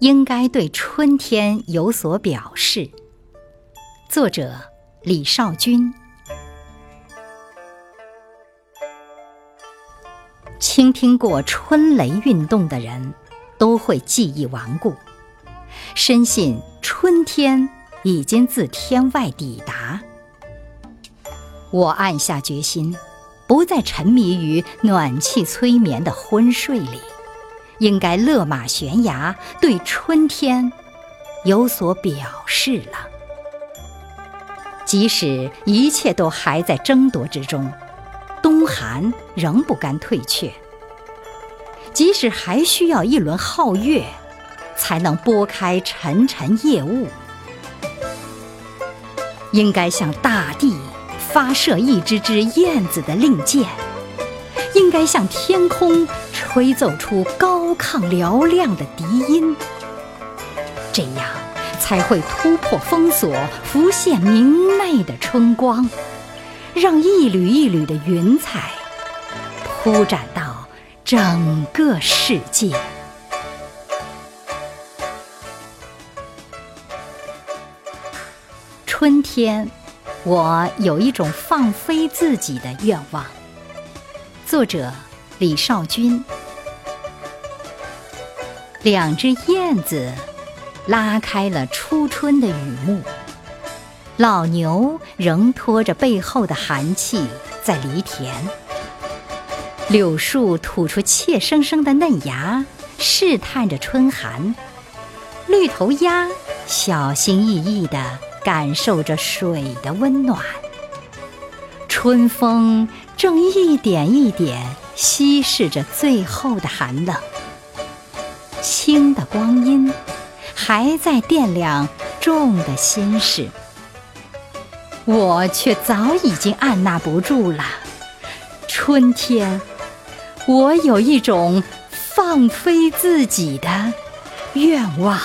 应该对春天有所表示。作者李少君。倾听过春雷运动的人，都会记忆顽固，深信春天已经自天外抵达。我暗下决心，不再沉迷于暖气催眠的昏睡里，应该勒马悬崖，对春天有所表示了。即使一切都还在争夺之中。冬寒仍不甘退却，即使还需要一轮皓月，才能拨开沉沉夜雾，应该向大地发射一支支燕子的令箭，应该向天空吹奏出高亢嘹亮的笛音，这样才会突破封锁，浮现明媚的春光。让一缕一缕的云彩铺展到整个世界。春天，我有一种放飞自己的愿望。作者李少君。两只燕子拉开了初春的雨幕。老牛仍拖着背后的寒气在犁田，柳树吐出怯生生的嫩芽，试探着春寒；绿头鸭小心翼翼地感受着水的温暖。春风正一点一点稀释着最后的寒冷，轻的光阴还在掂量重的心事。我却早已经按捺不住了，春天，我有一种放飞自己的愿望。